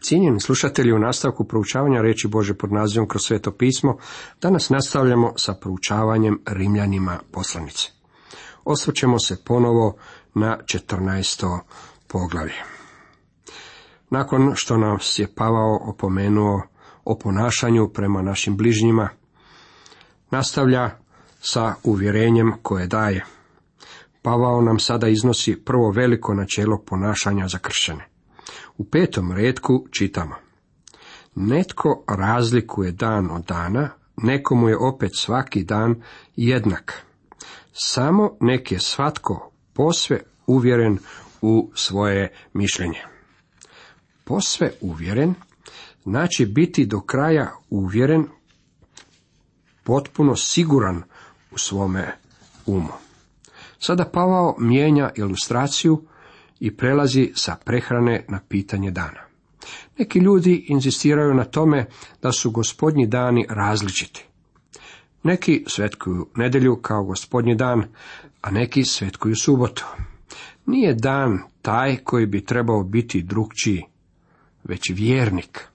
Cijenjeni slušatelji, u nastavku proučavanja reći Bože pod nazivom kroz sveto pismo, danas nastavljamo sa proučavanjem Rimljanima poslanice. Osvrćemo se ponovo na 14. poglavlje. Nakon što nas je Pavao opomenuo o ponašanju prema našim bližnjima, nastavlja sa uvjerenjem koje daje. Pavao nam sada iznosi prvo veliko načelo ponašanja za kršćane. U petom redku čitamo. Netko razlikuje dan od dana, nekomu je opet svaki dan jednak. Samo nek je svatko posve uvjeren u svoje mišljenje. Posve uvjeren znači biti do kraja uvjeren, potpuno siguran u svome umu. Sada Pavao mijenja ilustraciju i prelazi sa prehrane na pitanje dana. Neki ljudi inzistiraju na tome da su gospodnji dani različiti. Neki svetkuju nedjelju kao gospodnji dan, a neki svetkuju subotu. Nije dan taj koji bi trebao biti drugčiji, već vjernik.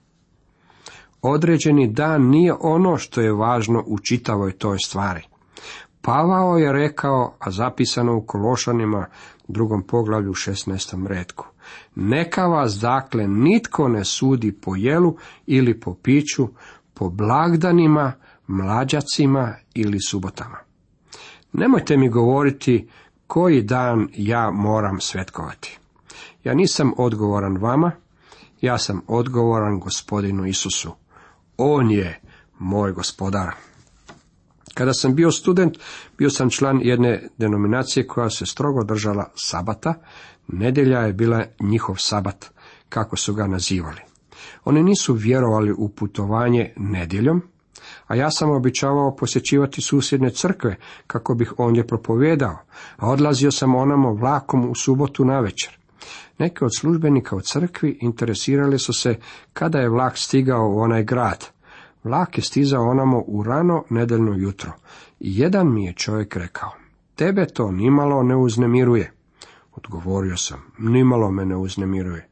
Određeni dan nije ono što je važno u čitavoj toj stvari. Pavao je rekao, a zapisano u Kološanima drugom poglavlju 16. redku. Neka vas dakle nitko ne sudi po jelu ili po piću, po blagdanima, mlađacima ili subotama. Nemojte mi govoriti koji dan ja moram svetkovati. Ja nisam odgovoran vama, ja sam odgovoran gospodinu Isusu. On je moj gospodar. Kada sam bio student, bio sam član jedne denominacije koja se strogo držala sabata. Nedjelja je bila njihov sabat, kako su ga nazivali. Oni nisu vjerovali u putovanje nedjeljom, a ja sam običavao posjećivati susjedne crkve kako bih ondje propovijedao, a odlazio sam onamo vlakom u subotu navečer. Neki od službenika u crkvi interesirali su se kada je vlak stigao u onaj grad. Vlak je stizao onamo u rano nedeljno jutro. I jedan mi je čovjek rekao, tebe to nimalo ne uznemiruje. Odgovorio sam, nimalo me ne uznemiruje.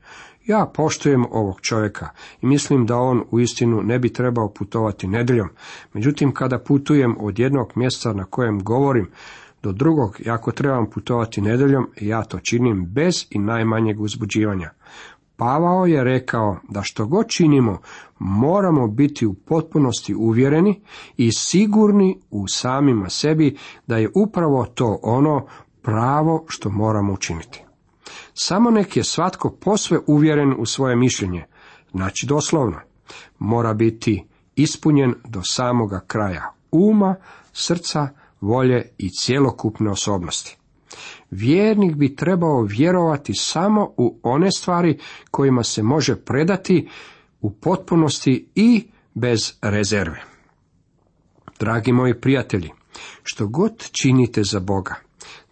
Ja poštujem ovog čovjeka i mislim da on u istinu ne bi trebao putovati nedeljom. Međutim, kada putujem od jednog mjesta na kojem govorim do drugog, i ako trebam putovati nedeljom, ja to činim bez i najmanjeg uzbuđivanja. Pavao je rekao da što god činimo, moramo biti u potpunosti uvjereni i sigurni u samima sebi da je upravo to ono pravo što moramo učiniti. Samo nek je svatko posve uvjeren u svoje mišljenje, znači doslovno, mora biti ispunjen do samoga kraja uma, srca, volje i cjelokupne osobnosti. Vjernik bi trebao vjerovati samo u one stvari kojima se može predati u potpunosti i bez rezerve. Dragi moji prijatelji, što god činite za Boga,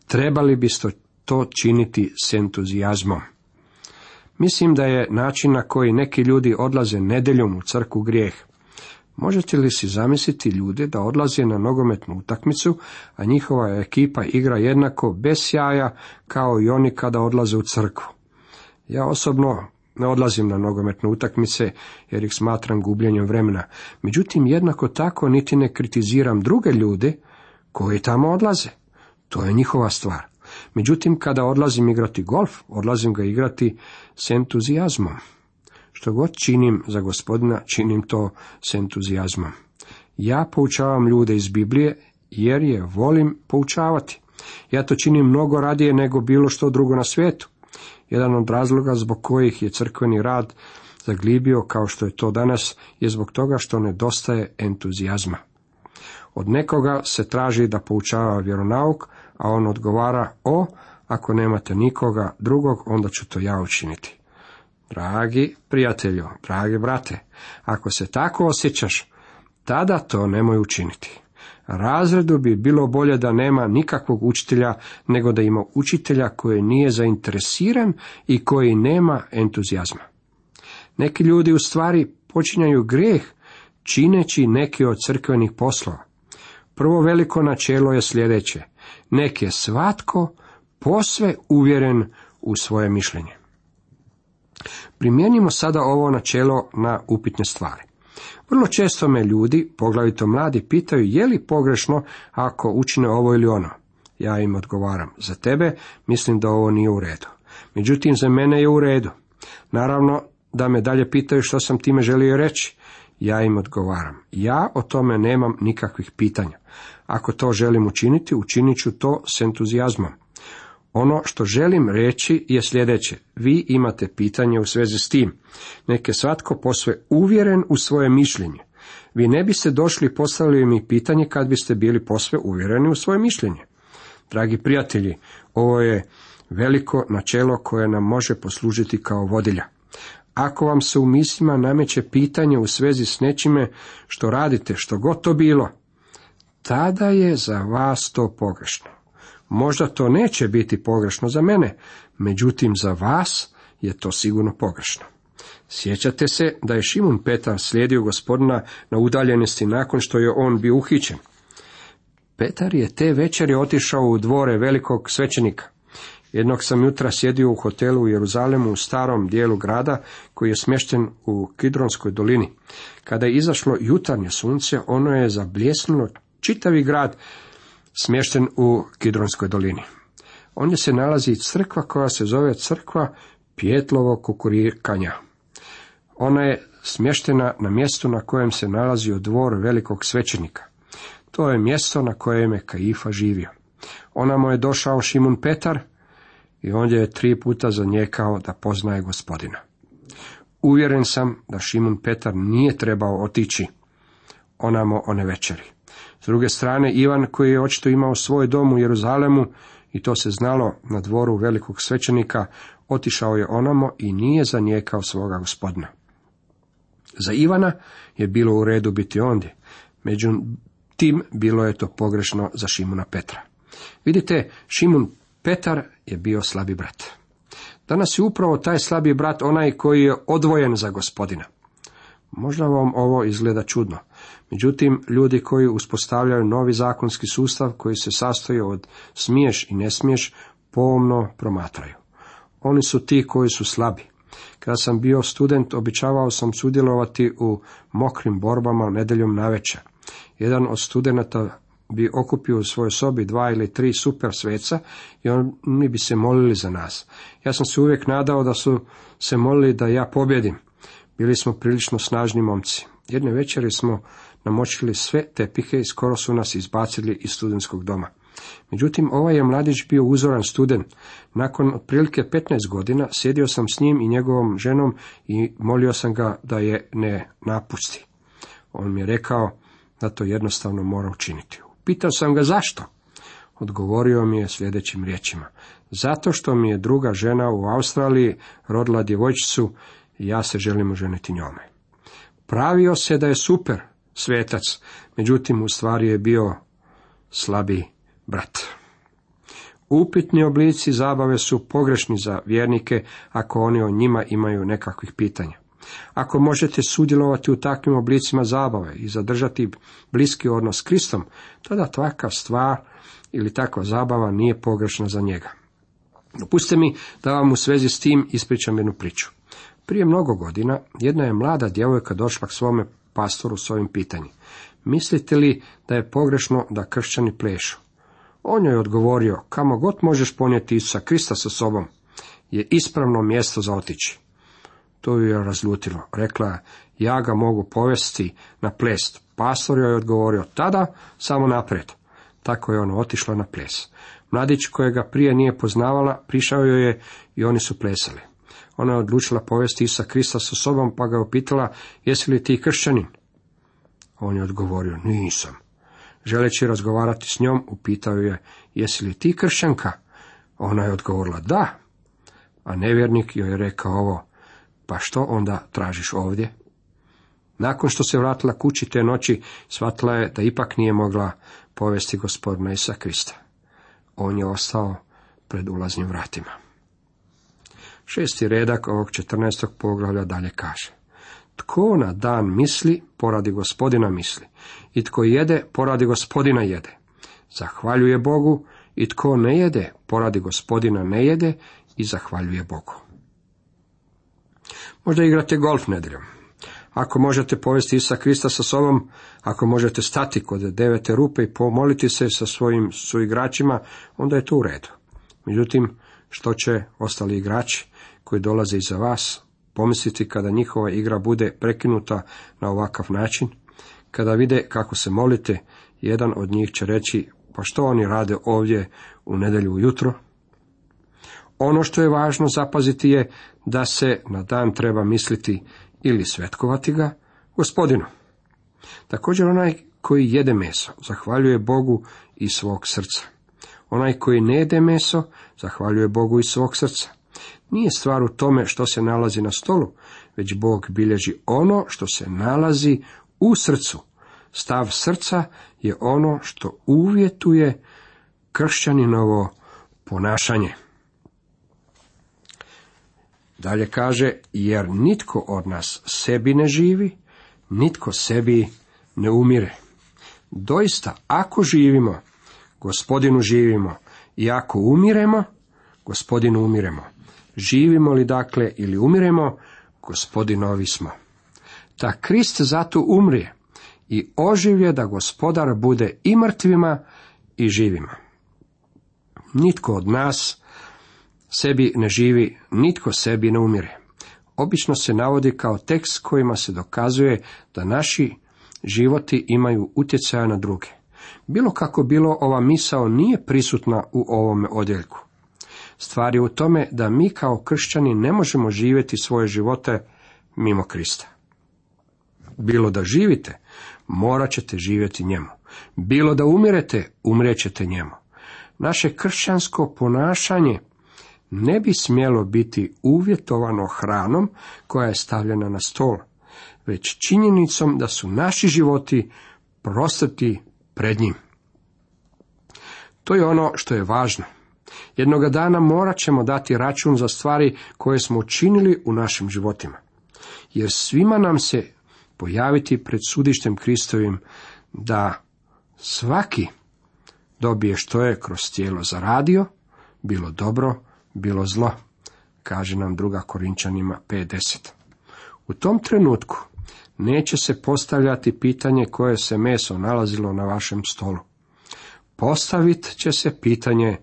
trebali biste to činiti s entuzijazmom. Mislim da je način na koji neki ljudi odlaze nedeljom u crku grijeh. Možete li si zamisliti ljude da odlaze na nogometnu utakmicu, a njihova ekipa igra jednako bez sjaja kao i oni kada odlaze u crkvu? Ja osobno ne odlazim na nogometne utakmice jer ih smatram gubljenjem vremena. Međutim, jednako tako niti ne kritiziram druge ljude koji tamo odlaze. To je njihova stvar. Međutim, kada odlazim igrati golf, odlazim ga igrati s entuzijazmom. Što god činim za gospodina, činim to s entuzijazmom. Ja poučavam ljude iz Biblije jer je volim poučavati. Ja to činim mnogo radije nego bilo što drugo na svijetu. Jedan od razloga zbog kojih je crkveni rad zaglibio kao što je to danas je zbog toga što nedostaje entuzijazma. Od nekoga se traži da poučava vjeronauk, a on odgovara o, ako nemate nikoga drugog, onda ću to ja učiniti. Dragi prijatelju, dragi brate, ako se tako osjećaš, tada to nemoj učiniti. Razredu bi bilo bolje da nema nikakvog učitelja, nego da ima učitelja koji nije zainteresiran i koji nema entuzijazma. Neki ljudi u stvari počinjaju grijeh čineći neki od crkvenih poslova. Prvo veliko načelo je sljedeće. Nek je svatko posve uvjeren u svoje mišljenje. Primijenimo sada ovo načelo na upitne stvari. Vrlo često me ljudi, poglavito mladi, pitaju je li pogrešno ako učine ovo ili ono. Ja im odgovaram, za tebe mislim da ovo nije u redu. Međutim, za mene je u redu. Naravno da me dalje pitaju što sam time želio reći. Ja im odgovaram, ja o tome nemam nikakvih pitanja. Ako to želim učiniti, učinit ću to s entuzijazmom. Ono što želim reći je sljedeće. Vi imate pitanje u svezi s tim. Neke svatko posve uvjeren u svoje mišljenje. Vi ne biste došli i postavili mi pitanje kad biste bili posve uvjereni u svoje mišljenje. Dragi prijatelji, ovo je veliko načelo koje nam može poslužiti kao vodilja. Ako vam se u mislima nameće pitanje u svezi s nečime što radite, što god to bilo, tada je za vas to pogrešno. Možda to neće biti pogrešno za mene, međutim za vas je to sigurno pogrešno. Sjećate se da je Šimun Petar slijedio gospodina na udaljenosti nakon što je on bio uhićen. Petar je te večeri otišao u dvore velikog svećenika. Jednog sam jutra sjedio u hotelu u Jeruzalemu u starom dijelu grada koji je smješten u Kidronskoj dolini. Kada je izašlo jutarnje sunce, ono je zabljesnulo čitavi grad smješten u Kidronskoj dolini. Ondje se nalazi crkva koja se zove crkva Pjetlovo kukurikanja. Ona je smještena na mjestu na kojem se nalazio dvor velikog svećenika. To je mjesto na kojem je Kaifa živio. Ona mu je došao Šimun Petar i ondje je tri puta zanijekao da poznaje gospodina. Uvjeren sam da Šimun Petar nije trebao otići onamo one večeri. S druge strane, Ivan, koji je očito imao svoj dom u Jeruzalemu, i to se znalo na dvoru velikog svećenika, otišao je onamo i nije zanijekao svoga gospodina. Za Ivana je bilo u redu biti ondje, međutim bilo je to pogrešno za Šimuna Petra. Vidite, Šimun Petar je bio slabi brat. Danas je upravo taj slabi brat onaj koji je odvojen za gospodina. Možda vam ovo izgleda čudno, Međutim, ljudi koji uspostavljaju novi zakonski sustav koji se sastoji od smiješ i ne smiješ, pomno promatraju. Oni su ti koji su slabi. Kada sam bio student, običavao sam sudjelovati u mokrim borbama nedeljom navečer. Jedan od studenata bi okupio u svojoj sobi dva ili tri super sveca i oni bi se molili za nas. Ja sam se uvijek nadao da su se molili da ja pobjedim. Bili smo prilično snažni momci. Jedne večeri smo namočili sve tepihe i skoro su nas izbacili iz studentskog doma. Međutim, ovaj je mladić bio uzoran student. Nakon otprilike 15 godina sjedio sam s njim i njegovom ženom i molio sam ga da je ne napusti. On mi je rekao da to jednostavno mora učiniti. Pitao sam ga zašto? Odgovorio mi je sljedećim riječima. Zato što mi je druga žena u Australiji rodila djevojčicu i ja se želim oženiti njome. Pravio se da je super, svetac, međutim u stvari je bio slabi brat. Upitni oblici zabave su pogrešni za vjernike ako oni o njima imaju nekakvih pitanja. Ako možete sudjelovati u takvim oblicima zabave i zadržati bliski odnos s Kristom, tada takva stvar ili takva zabava nije pogrešna za njega. Dopustite mi da vam u svezi s tim ispričam jednu priču. Prije mnogo godina jedna je mlada djevojka došla k svome pastoru s ovim pitanjem. Mislite li da je pogrešno da kršćani plešu? On joj je odgovorio, kamo god možeš ponijeti Isusa Krista sa sobom, je ispravno mjesto za otići. To ju je razljutilo. Rekla ja ga mogu povesti na plest. Pastor joj je odgovorio, tada samo naprijed. Tako je ona otišla na ples. Mladić kojega prije nije poznavala, prišao joj je i oni su plesali. Ona je odlučila povesti Isa Krista sa sobom, pa ga je upitala, jesi li ti kršćanin? On je odgovorio, nisam. Želeći razgovarati s njom, upitao je, jesi li ti kršćanka? Ona je odgovorila, da. A nevjernik joj je rekao ovo, pa što onda tražiš ovdje? Nakon što se vratila kući te noći, shvatila je da ipak nije mogla povesti gospodina Isa Krista. On je ostao pred ulaznim vratima. Šesti redak ovog 14. poglavlja dalje kaže. Tko na dan misli, poradi gospodina misli. I tko jede, poradi gospodina jede. Zahvaljuje Bogu i tko ne jede, poradi gospodina ne jede i zahvaljuje Bogu. Možda igrate golf nedjeljom. Ako možete povesti Isa Krista sa sobom, ako možete stati kod devete rupe i pomoliti se sa svojim suigračima, onda je to u redu. Međutim, što će ostali igrači koji dolaze iza vas pomisliti kada njihova igra bude prekinuta na ovakav način? Kada vide kako se molite, jedan od njih će reći, pa što oni rade ovdje u nedjelju ujutro? Ono što je važno zapaziti je da se na dan treba misliti ili svetkovati ga gospodinu. Također onaj koji jede meso zahvaljuje Bogu iz svog srca. Onaj koji ne jede meso zahvaljuje Bogu iz svog srca. Nije stvar u tome što se nalazi na stolu, već Bog bilježi ono što se nalazi u srcu. Stav srca je ono što uvjetuje kršćaninovo ponašanje. Dalje kaže, jer nitko od nas sebi ne živi, nitko sebi ne umire. Doista, ako živimo, gospodinu živimo, i ako umiremo, gospodinu umiremo. Živimo li dakle ili umiremo, gospodinovi smo. Ta Krist zato umrije i oživlje da gospodar bude i mrtvima i živima. Nitko od nas sebi ne živi, nitko sebi ne umire. Obično se navodi kao tekst kojima se dokazuje da naši životi imaju utjecaja na druge. Bilo kako bilo, ova misao nije prisutna u ovome odjeljku. Stvar je u tome da mi kao kršćani ne možemo živjeti svoje živote mimo Krista. Bilo da živite, morat ćete živjeti njemu. Bilo da umirete, umrećete njemu. Naše kršćansko ponašanje ne bi smjelo biti uvjetovano hranom koja je stavljena na stol, već činjenicom da su naši životi prostrti pred njim. To je ono što je važno. Jednoga dana morat ćemo dati račun za stvari koje smo učinili u našim životima. Jer svima nam se pojaviti pred sudištem Kristovim da svaki dobije što je kroz tijelo zaradio, bilo dobro, bilo zlo, kaže nam druga Korinčanima 5.10. U tom trenutku neće se postavljati pitanje koje se meso nalazilo na vašem stolu. Postavit će se pitanje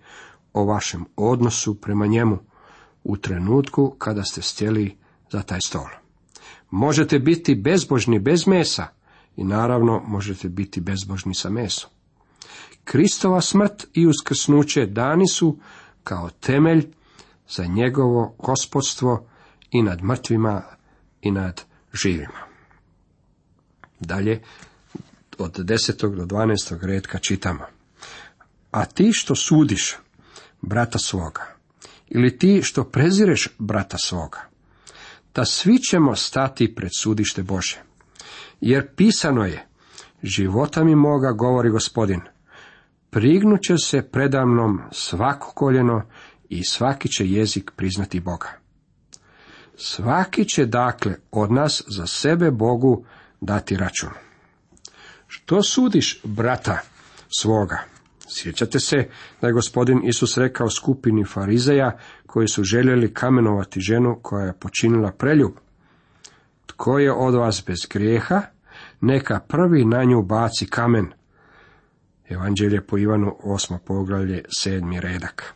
o vašem odnosu prema njemu u trenutku kada ste stjeli za taj stol. Možete biti bezbožni bez mesa i naravno možete biti bezbožni sa mesom. Kristova smrt i uskrsnuće dani su kao temelj za njegovo gospodstvo i nad mrtvima i nad živima. Dalje, od 10. do 12. redka čitamo. A ti što sudiš brata svoga, ili ti što prezireš brata svoga, da svi ćemo stati pred sudište Bože. Jer pisano je, života mi moga, govori gospodin, prignuće se predamnom svako koljeno i svaki će jezik priznati Boga. Svaki će dakle od nas za sebe Bogu dati račun. Što sudiš brata svoga? Sjećate se da je gospodin Isus rekao skupini farizeja koji su željeli kamenovati ženu koja je počinila preljub. Tko je od vas bez grijeha, neka prvi na nju baci kamen. Evanđelje po Ivanu, osmo poglavlje, sedmi redak.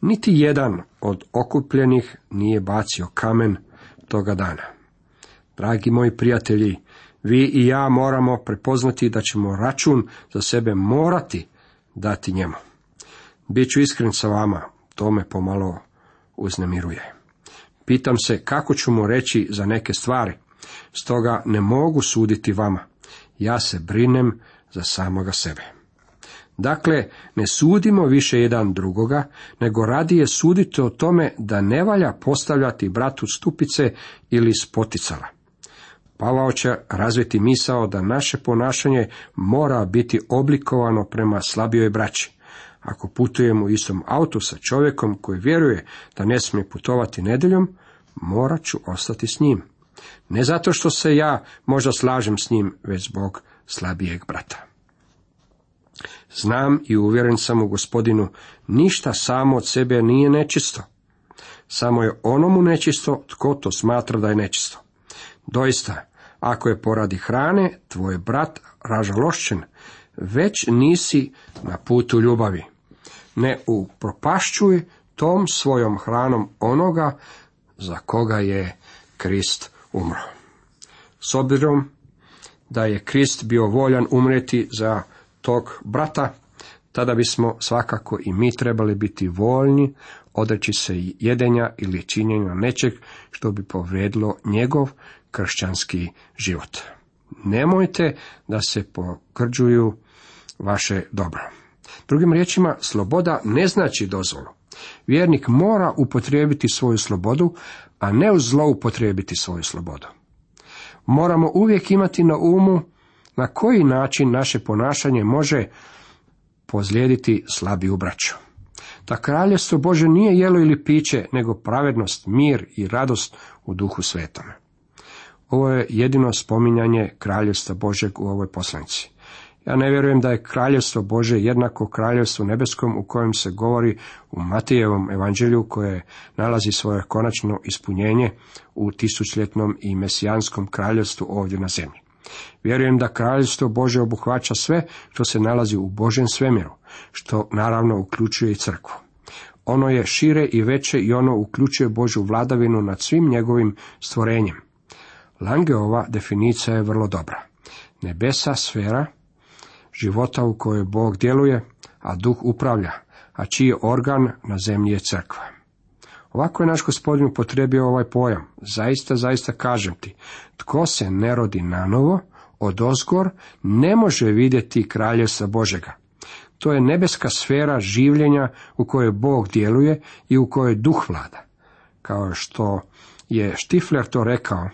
Niti jedan od okupljenih nije bacio kamen toga dana. Dragi moji prijatelji, vi i ja moramo prepoznati da ćemo račun za sebe morati dati njemu. Biću iskren sa vama, to me pomalo uznemiruje. Pitam se kako ću mu reći za neke stvari, stoga ne mogu suditi vama. Ja se brinem za samoga sebe. Dakle, ne sudimo više jedan drugoga, nego radije sudite o tome da ne valja postavljati bratu stupice ili spoticala. Pavao će razviti misao da naše ponašanje mora biti oblikovano prema slabijoj braći. Ako putujemo u istom autu sa čovjekom koji vjeruje da ne smije putovati nedeljom, morat ću ostati s njim. Ne zato što se ja možda slažem s njim, već zbog slabijeg brata. Znam i uvjeren sam u gospodinu, ništa samo od sebe nije nečisto. Samo je onomu nečisto tko to smatra da je nečisto. Doista, ako je poradi hrane, tvoj brat ražalošćen, već nisi na putu ljubavi. Ne upropašćuj tom svojom hranom onoga za koga je Krist umro. S obzirom da je Krist bio voljan umreti za tog brata, tada bismo svakako i mi trebali biti voljni odreći se jedenja ili činjenja nečeg što bi povredilo njegov kršćanski život. Nemojte da se pokrđuju vaše dobro. Drugim riječima, sloboda ne znači dozvolu. Vjernik mora upotrijebiti svoju slobodu, a ne zloupotrijebiti svoju slobodu. Moramo uvijek imati na umu na koji način naše ponašanje može pozlijediti slabiju braću. Da kraljevstvo Bože nije jelo ili piće, nego pravednost, mir i radost u duhu svetome. Ovo je jedino spominjanje kraljevstva Božeg u ovoj poslanici. Ja ne vjerujem da je kraljevstvo Bože jednako kraljevstvu nebeskom u kojem se govori u Matijevom evanđelju koje nalazi svoje konačno ispunjenje u tisućljetnom i mesijanskom kraljevstvu ovdje na zemlji. Vjerujem da kraljevstvo Bože obuhvaća sve što se nalazi u Božem svemiru, što naravno uključuje i crkvu. Ono je šire i veće i ono uključuje Božju vladavinu nad svim njegovim stvorenjem. Langeova definicija je vrlo dobra. Nebesa sfera života u kojoj Bog djeluje, a duh upravlja, a čiji organ na zemlji je crkva. Ovako je naš gospodin upotrebio ovaj pojam. Zaista, zaista kažem ti, tko se ne rodi nanovo, od ozgor, ne može vidjeti kraljevstva Božega. To je nebeska sfera življenja u kojoj Bog djeluje i u kojoj duh vlada. Kao što je Štifler to rekao,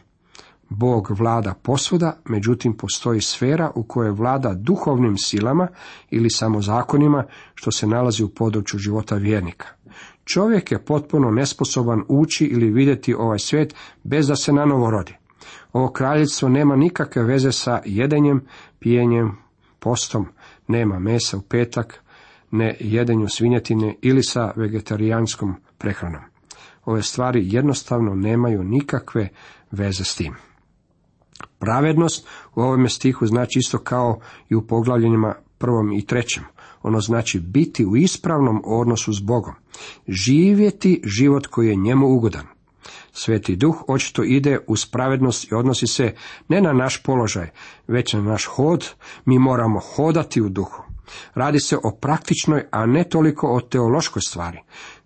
Bog vlada posvuda, međutim postoji sfera u kojoj vlada duhovnim silama ili samozakonima što se nalazi u području života vjernika. Čovjek je potpuno nesposoban ući ili vidjeti ovaj svijet bez da se nanovo rodi. Ovo kraljevstvo nema nikakve veze sa jedenjem, pijenjem, postom, nema mesa u petak, ne jedenju svinjetine ili sa vegetarijanskom prehranom. Ove stvari jednostavno nemaju nikakve veze s tim. Pravednost u ovome stihu znači isto kao i u poglavljenjima prvom i trećem. Ono znači biti u ispravnom odnosu s Bogom. Živjeti život koji je njemu ugodan. Sveti duh očito ide uz pravednost i odnosi se ne na naš položaj, već na naš hod. Mi moramo hodati u duhu. Radi se o praktičnoj, a ne toliko o teološkoj stvari.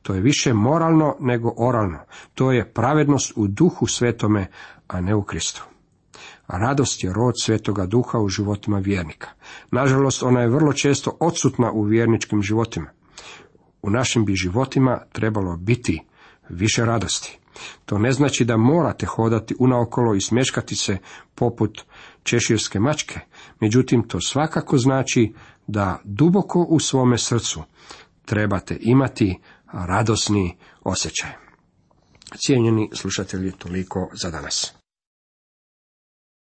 To je više moralno nego oralno. To je pravednost u duhu svetome, a ne u Kristu. Radost je rod svetoga duha u životima vjernika. Nažalost, ona je vrlo često odsutna u vjerničkim životima. U našim bi životima trebalo biti više radosti. To ne znači da morate hodati unaokolo i smješkati se poput češirske mačke, međutim to svakako znači da duboko u svome srcu trebate imati radosni osjećaj. Cijenjeni slušatelji, toliko za danas.